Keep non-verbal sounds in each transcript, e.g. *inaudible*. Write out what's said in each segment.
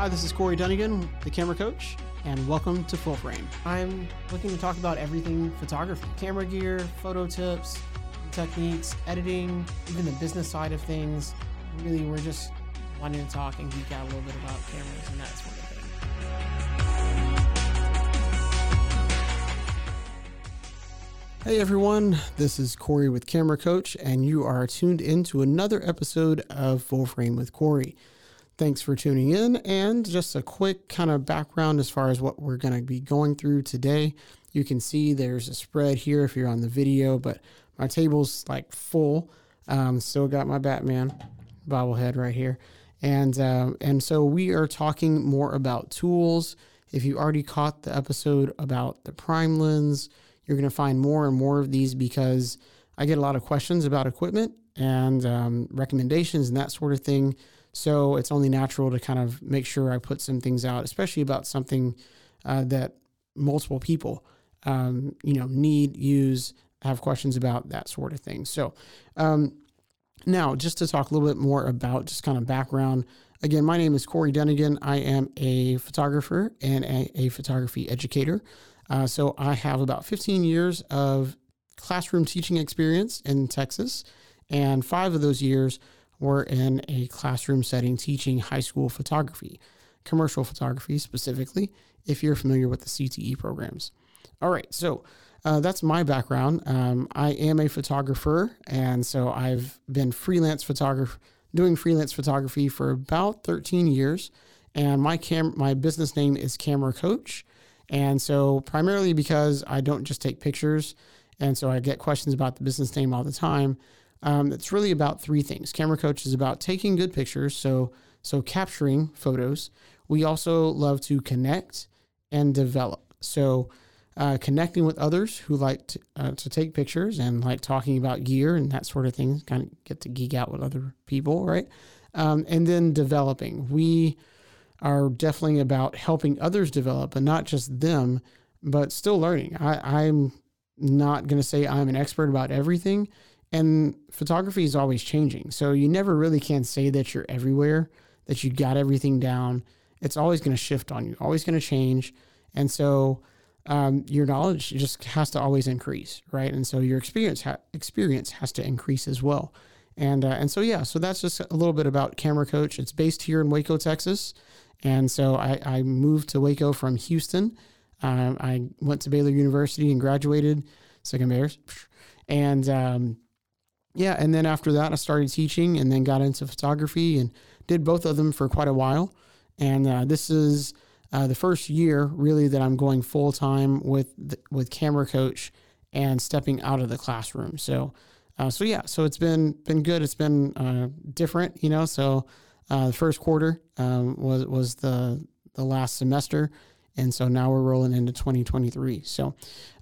Hi, this is Corey Dunnigan, the camera coach, and welcome to Full Frame. I'm looking to talk about everything photography camera gear, photo tips, techniques, editing, even the business side of things. Really, we're just wanting to talk and geek out a little bit about cameras and that sort of thing. Hey everyone, this is Corey with Camera Coach, and you are tuned in to another episode of Full Frame with Corey. Thanks for tuning in. And just a quick kind of background as far as what we're going to be going through today. You can see there's a spread here if you're on the video, but my table's like full. Um, still got my Batman bobblehead right here. And, uh, and so we are talking more about tools. If you already caught the episode about the prime lens, you're going to find more and more of these because I get a lot of questions about equipment and um, recommendations and that sort of thing. So it's only natural to kind of make sure I put some things out, especially about something uh, that multiple people, um, you know, need, use, have questions about that sort of thing. So um, now, just to talk a little bit more about just kind of background. Again, my name is Corey Dunnigan. I am a photographer and a, a photography educator. Uh, so I have about 15 years of classroom teaching experience in Texas, and five of those years were in a classroom setting teaching high school photography, commercial photography specifically, if you're familiar with the CTE programs. All right, so uh, that's my background. Um, I am a photographer, and so I've been freelance photographer, doing freelance photography for about 13 years. And my cam, my business name is Camera Coach, and so primarily because I don't just take pictures, and so I get questions about the business name all the time. Um, it's really about three things. Camera Coach is about taking good pictures, so so capturing photos. We also love to connect and develop. So uh, connecting with others who like to, uh, to take pictures and like talking about gear and that sort of thing. Kind of get to geek out with other people, right? Um, and then developing. We are definitely about helping others develop, but not just them, but still learning. I, I'm not going to say I'm an expert about everything and photography is always changing. So you never really can say that you're everywhere, that you got everything down. It's always going to shift on you, always going to change. And so um, your knowledge just has to always increase, right? And so your experience ha- experience has to increase as well. And uh, and so yeah, so that's just a little bit about Camera Coach. It's based here in Waco, Texas, and so I, I moved to Waco from Houston. Um, I went to Baylor University and graduated. Sic 'em Bears, and um, yeah, and then after that, I started teaching and then got into photography and did both of them for quite a while. And uh, this is uh, the first year really that I'm going full time with the, with camera coach and stepping out of the classroom. So, uh, so yeah, so it's been been good. It's been uh, different, you know. So uh, the first quarter um, was was the the last semester, and so now we're rolling into 2023. So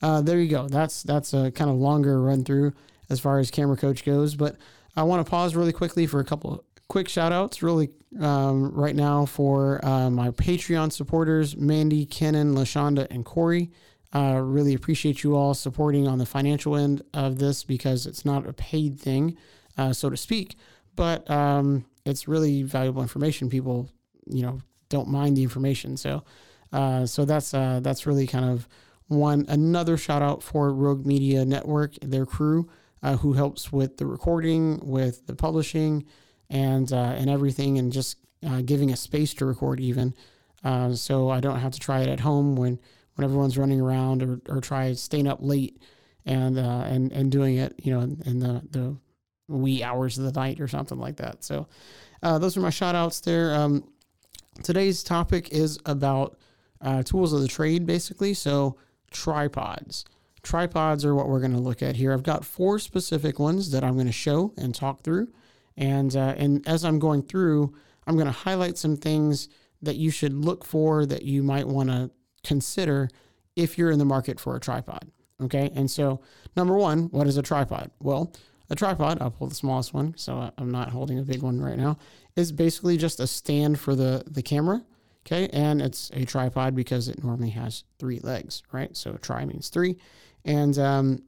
uh, there you go. That's that's a kind of longer run through as far as camera coach goes. But I want to pause really quickly for a couple quick shout outs really um, right now for uh, my Patreon supporters, Mandy, Kenan, LaShonda, and Corey. Uh, really appreciate you all supporting on the financial end of this because it's not a paid thing, uh, so to speak, but um, it's really valuable information. People, you know, don't mind the information. So, uh, so that's uh, that's really kind of one another shout out for Rogue Media Network, their crew uh, who helps with the recording, with the publishing, and uh, and everything, and just uh, giving a space to record even, uh, so I don't have to try it at home when when everyone's running around or, or try staying up late and uh, and and doing it, you know, in the the wee hours of the night or something like that. So uh, those are my shout outs there. Um, today's topic is about tools of the trade, basically. So tripods tripods are what we're going to look at here. I've got four specific ones that I'm going to show and talk through. And, uh, and as I'm going through, I'm going to highlight some things that you should look for that you might want to consider if you're in the market for a tripod. Okay. And so, number one, what is a tripod? Well, a tripod, I'll pull the smallest one, so I'm not holding a big one right now, is basically just a stand for the, the camera. Okay. And it's a tripod because it normally has three legs, right? So tri means three. And, um,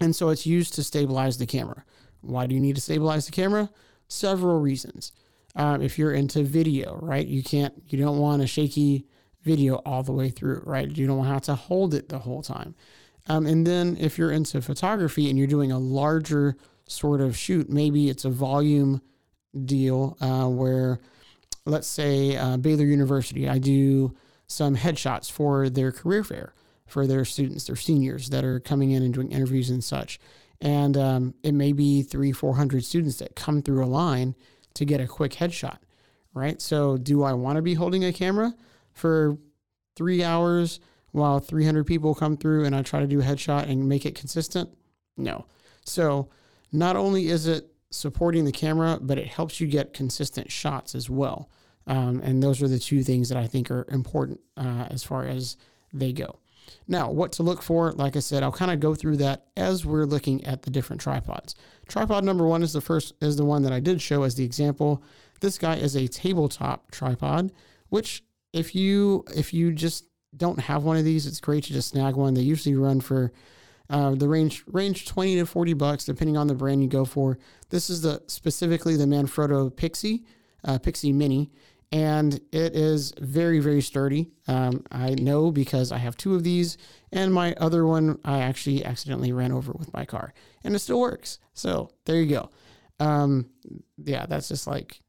and so it's used to stabilize the camera. Why do you need to stabilize the camera? Several reasons. Um, if you're into video, right? You can't, you don't want a shaky video all the way through, right? You don't have to hold it the whole time. Um, and then if you're into photography and you're doing a larger sort of shoot, maybe it's a volume deal uh, where, let's say, uh, Baylor University, I do some headshots for their career fair for their students, their seniors that are coming in and doing interviews and such. And um, it may be three, 400 students that come through a line to get a quick headshot, right? So, do I want to be holding a camera for three hours? while 300 people come through and I try to do a headshot and make it consistent? No. So not only is it supporting the camera, but it helps you get consistent shots as well. Um, and those are the two things that I think are important uh, as far as they go. Now, what to look for, like I said, I'll kind of go through that as we're looking at the different tripods. Tripod number one is the first, is the one that I did show as the example. This guy is a tabletop tripod, which if you if you just don't have one of these, it's great to just snag one. They usually run for uh, the range range 20 to 40 bucks, depending on the brand you go for. This is the specifically the Manfrotto Pixie, uh, Pixie Mini, and it is very very sturdy. Um, I know because I have two of these, and my other one I actually accidentally ran over with my car, and it still works. So there you go. Um, yeah, that's just like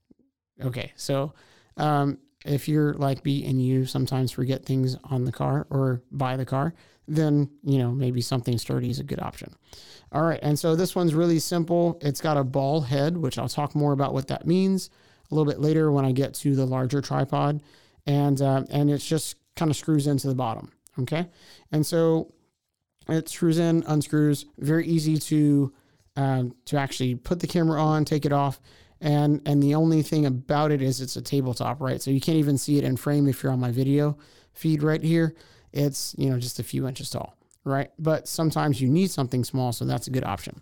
okay. So um, if you're like me and you sometimes forget things on the car or by the car, then, you know, maybe something sturdy is a good option. All right. And so this one's really simple. It's got a ball head, which I'll talk more about what that means a little bit later when I get to the larger tripod. And, uh, and it's just kind of screws into the bottom. Okay. And so it screws in, unscrews, very easy to, uh, to actually put the camera on, take it off and and the only thing about it is it's a tabletop, right? So you can't even see it in frame if you're on my video feed right here. It's you know just a few inches tall, right? But sometimes you need something small, so that's a good option.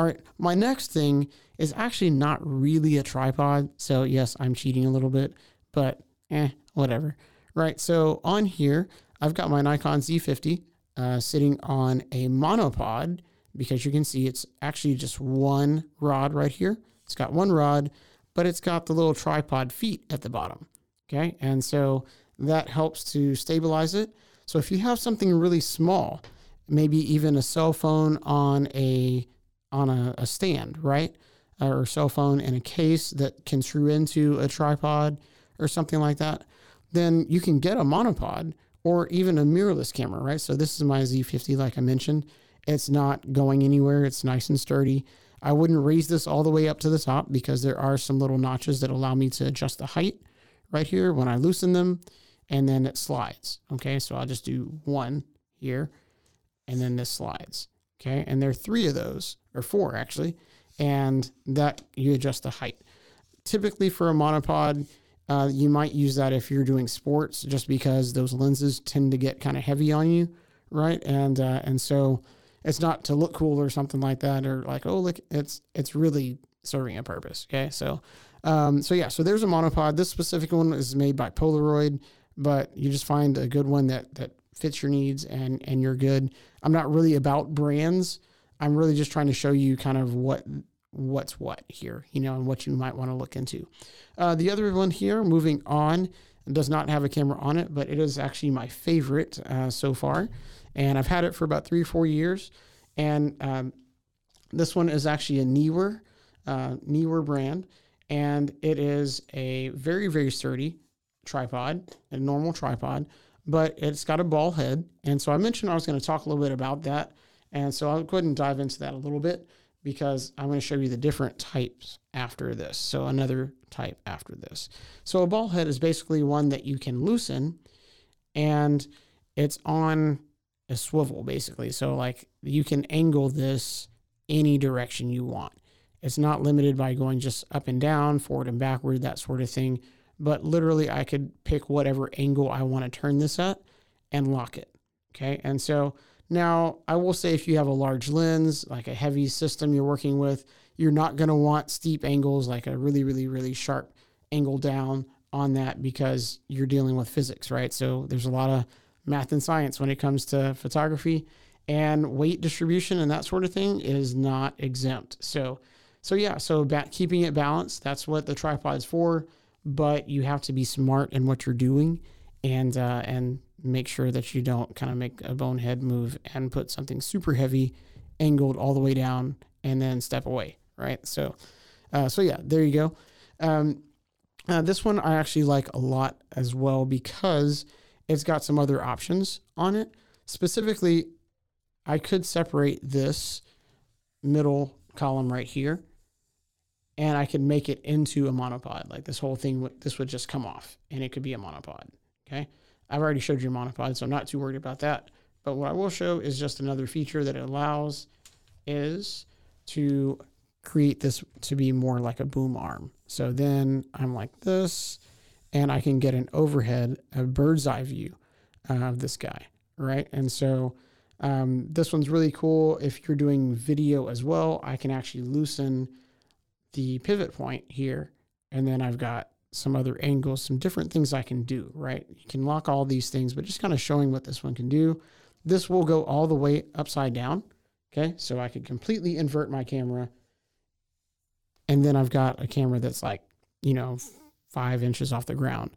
All right, my next thing is actually not really a tripod. So yes, I'm cheating a little bit, but eh, whatever. Right. So on here, I've got my Nikon Z50 uh, sitting on a monopod because you can see it's actually just one rod right here. It's got one rod, but it's got the little tripod feet at the bottom. Okay. And so that helps to stabilize it. So if you have something really small, maybe even a cell phone on a on a, a stand, right? Or cell phone in a case that can screw into a tripod or something like that, then you can get a monopod or even a mirrorless camera, right? So this is my Z50, like I mentioned. It's not going anywhere. It's nice and sturdy. I wouldn't raise this all the way up to the top because there are some little notches that allow me to adjust the height right here when I loosen them and then it slides. Okay, so I'll just do one here and then this slides. Okay, and there are three of those, or four actually, and that you adjust the height. Typically for a monopod, uh, you might use that if you're doing sports just because those lenses tend to get kind of heavy on you, right? And uh, and so it's not to look cool or something like that, or like, oh, look, it's it's really serving a purpose. Okay, so um, so yeah, so there's a monopod. This specific one is made by Polaroid, but you just find a good one that that fits your needs and and you're good. I'm not really about brands. I'm really just trying to show you kind of what what's what here, you know, and what you might want to look into. Uh, the other one here, moving on, does not have a camera on it, but it is actually my favorite uh, so far and I've had it for about three or four years. And um, this one is actually a Neewer, uh, Neewer brand, and it is a very very sturdy tripod, a normal tripod, but it's got a ball head. And so I mentioned I was going to talk a little bit about that, and so I'll go ahead and dive into that a little bit because I'm going to show you the different types after this. So another type after this. So a ball head is basically one that you can loosen, and it's on a swivel basically. So like you can angle this any direction you want. It's not limited by going just up and down, forward and backward, that sort of thing. But literally, I could pick whatever angle I want to turn this at and lock it. Okay. And so now I will say if you have a large lens, like a heavy system you're working with, you're not going to want steep angles, like a really, really, really sharp angle down on that because you're dealing with physics, right? So there's a lot of math and science when it comes to photography and weight distribution and that sort of thing is not exempt. So, so yeah, so keeping it balanced, that's what the tripod's for. But you have to be smart in what you're doing, and uh, and make sure that you don't kind of make a bonehead move and put something super heavy, angled all the way down, and then step away, right? So, uh, so yeah, there you go. Um, uh, this one I actually like a lot as well because it's got some other options on it. Specifically, I could separate this middle column right here and I could make it into a monopod. Like this whole thing, this would just come off and it could be a monopod. Okay. I've already showed you monopod, so I'm not too worried about that. But what I will show is just another feature that it allows is to create this to be more like a boom arm. So then I'm like this, and I can get an overhead, a bird's eye view of this guy, right? And so um, this one's really cool. If you're doing video as well, I can actually loosen the pivot point here, and then I've got some other angles, some different things I can do, right? You can lock all these things, but just kind of showing what this one can do. This will go all the way upside down. Okay. So I could completely invert my camera. And then I've got a camera that's like, you know, five inches off the ground.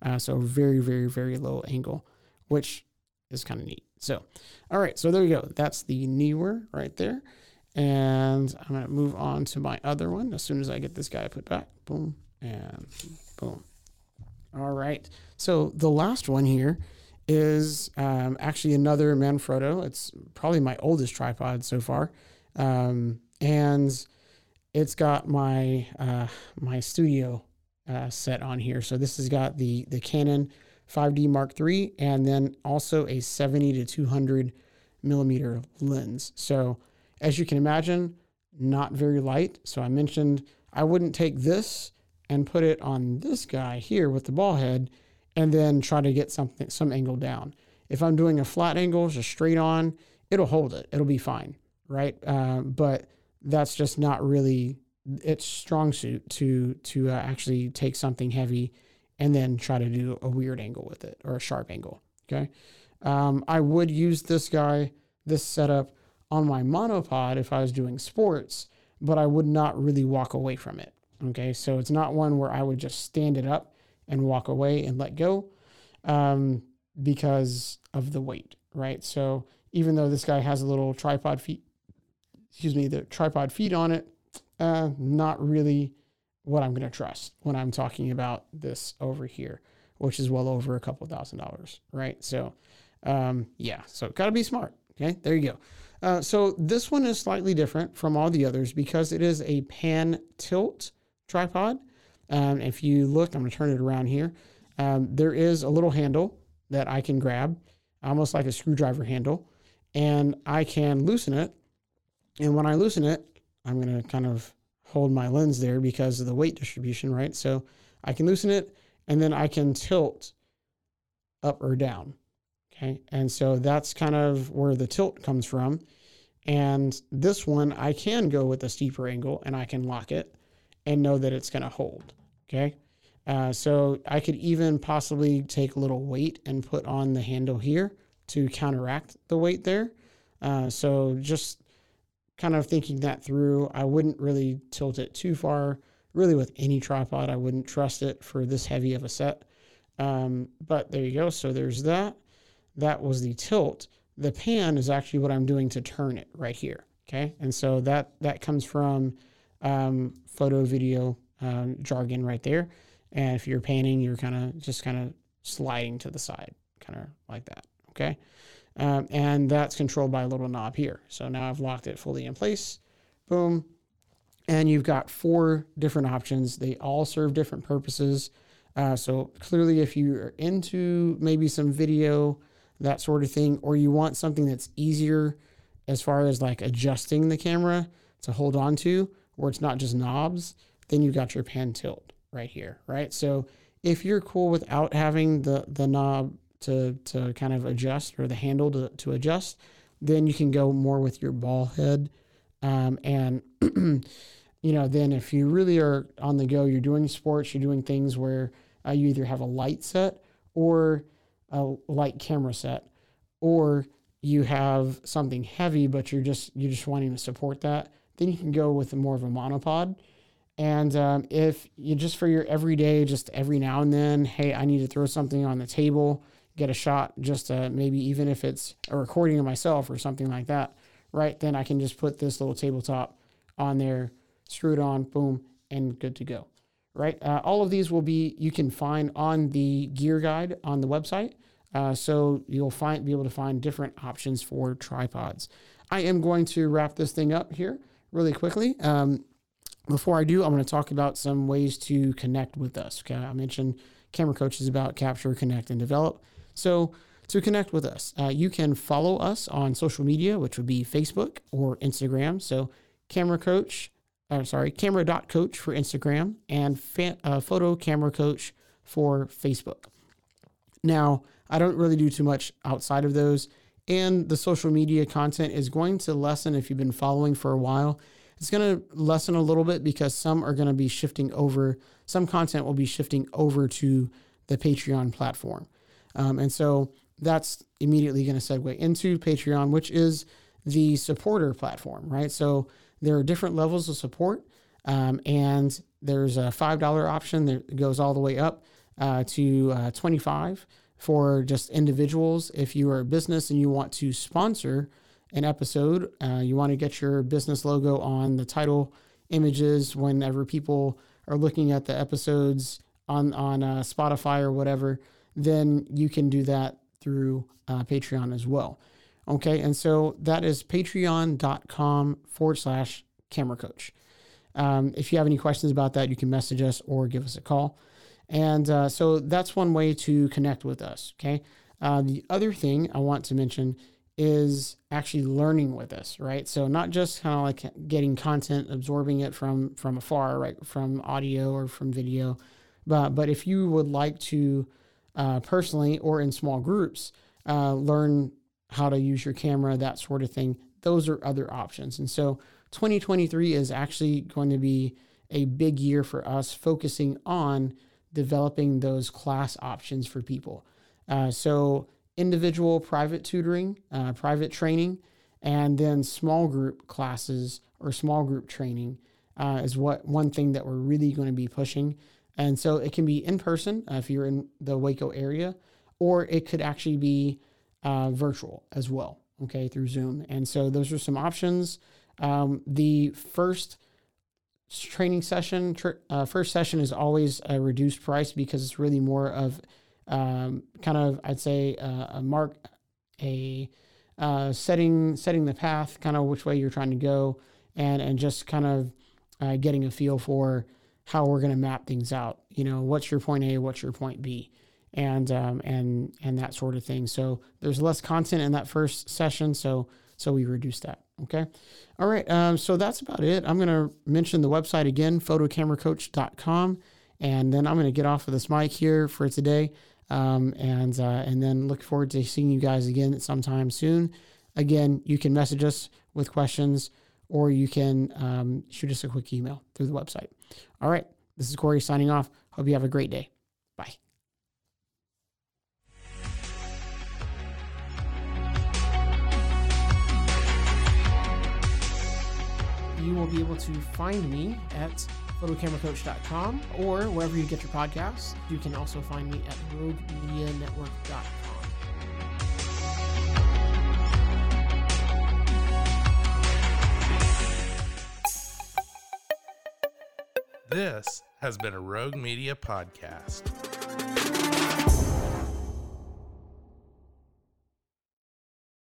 Uh, so very, very, very low angle, which is kind of neat. So, all right. So there you go. That's the Neewer right there. And I'm going to move on to my other one as soon as I get this guy put back. Boom and boom. All right. So the last one here is um, actually another Manfrotto. It's probably my oldest tripod so far. Um, and it's got my uh, my studio uh, set on here. So this has got the the Canon 5D Mark III and then also a 70 to 200 millimeter lens. So as you can imagine, not very light. So I mentioned I wouldn't take this and put it on this guy here with the ball head and then try to get something some angle down. If I'm doing a flat angle, just straight on, it'll hold it. It'll be fine, right? Uh, but that's just not really its strong suit to to uh, actually take something heavy and then try to do a weird angle with it or a sharp angle. Okay, um, I would use this guy, this setup on my monopod if I was doing sports, but I would not really walk away from it. Okay, so it's not one where I would just stand it up and walk away and let go um, because of the weight, right? So even though this guy has a little tripod feet, excuse me, the tripod feet on it, uh, not really what I'm going to trust when I'm talking about this over here, which is well over a couple thousand dollars, right? So, um, yeah, so got to be smart. Okay, there you go. Uh, so this one is slightly different from all the others because it is a pan tilt tripod. Um, if you look, I'm going to turn it around here. Um, there is a little handle that I can grab, almost like a screwdriver handle, and I can loosen it. And when I loosen it, I'm going to kind of hold my lens there because of the weight distribution, right? So I can loosen it and then I can tilt up or down. Okay. And so that's kind of where the tilt comes from. And this one, I can go with a steeper angle and I can lock it and know that it's going to hold. Okay. Uh, so I could even possibly take a little weight and put on the handle here to counteract the weight there. Uh, so just kind of thinking that through, I wouldn't really tilt it too far. Really, with any tripod, I wouldn't trust it for this heavy of a set. Um, but there you go. So there's that. That was the tilt. The pan is actually what I'm doing to turn it right here. Okay. And so that that comes from um, photo video um, jargon right there. And if you're panning, you're kind of just kind of sliding to the side, kind of like that. Okay. Um, and that's controlled by a little knob here. So now I've locked it fully in place. Boom. And you've got four different options. They all serve different purposes. Uh, so clearly, if you're into maybe some video, that sort of thing, or you want something that's easier as far as like adjusting the camera to hold on to, where it's not just knobs, then you got your pan tilt right here, right? So if you're cool without having the the knob to to kind of adjust or the handle to, to adjust, then you can go more with your ball head. Um, and *clears throat* you know, then if you really are on the go, you're doing sports, you're doing things where uh, you either have a light set or a light camera set, or you have something heavy, but you're just you're just wanting to support that. Then you can go with more of a monopod. And um, if you just for your everyday, just every now and then, hey, I need to throw something on the table, get a shot, just uh, maybe even if it's a recording of myself or something like that, right? Then I can just put this little tabletop on there, screw it on, boom, and good to go, right? Uh, all of these will be you can find on the gear guide on the website. Uh, so you'll find be able to find different options for tripods. I am going to wrap this thing up here really quickly. Um, before I do, I'm going to talk about some ways to connect with us. Okay, I mentioned Camera Coach is about capture, connect, and develop. So to connect with us, uh, you can follow us on social media, which would be Facebook or Instagram. So Camera Coach, uh, sorry, Camera Coach for Instagram and uh, Photo Camera Coach for Facebook. Now, I don't really do too much outside of those. And the social media content is going to lessen if you've been following for a while it's going to lessen a little bit because some are going to be shifting over, some content will be shifting over to the Patreon platform. Um, and so that's immediately going to segue into Patreon, which is the supporter platform, right? So there are different levels of support, um, and there's a $5 option that goes all the way up uh, to uh, 25 for just individuals. If you are a business and you want to sponsor an episode. Uh, you want to get your business logo on the title images whenever people are looking at the episodes on on uh, Spotify or whatever. Then you can do that through uh, Patreon as well. Okay, and so that is patreon.com forward slash camera coach. Um, if you have any questions about that, you can message us or give us a call. And uh, so that's one way to connect with us. Okay. Uh, the other thing I want to mention is actually learning with us, right? So not just kind of like getting content, absorbing it from from afar, right, from audio or from video, but but if you would like to uh, personally or in small groups uh, learn how to use your camera, that sort of thing, those are other options. And so 2023 is actually going to be a big year for us, focusing on developing those class options for people. Uh, so individual private tutoring, uh, private training, and then small group classes or small group training uh, is what one thing that we're really going to be pushing. And so it can be in person uh, if you're in the Waco area, or it could actually be uh, virtual as well, okay, through Zoom. And so those are some options. Um, the first training session, uh, first session is always a reduced price because it's really more of um, kind of I'd say uh, a mark a uh, setting setting the path, kind of which way you're trying to go, and and just kind of uh, getting a feel for how we're going to map things out. You know, what's your point A, what's your point B, and um, and and that sort of thing. So there's less content in that first session, so so we reduce that. Okay, all right. Um, so that's about it. I'm going to mention the website again, photocameracoach.com, and then I'm going to get off of this mic here for today. Um, and uh, and then look forward to seeing you guys again sometime soon. Again, you can message us with questions, or you can um, shoot us a quick email through the website. All right, this is Corey signing off. Hope you have a great day. Bye. You will be able to find me at photocameracoach.com or wherever you get your podcasts. You can also find me at roguemedianetwork.com. This has been a Rogue Media podcast.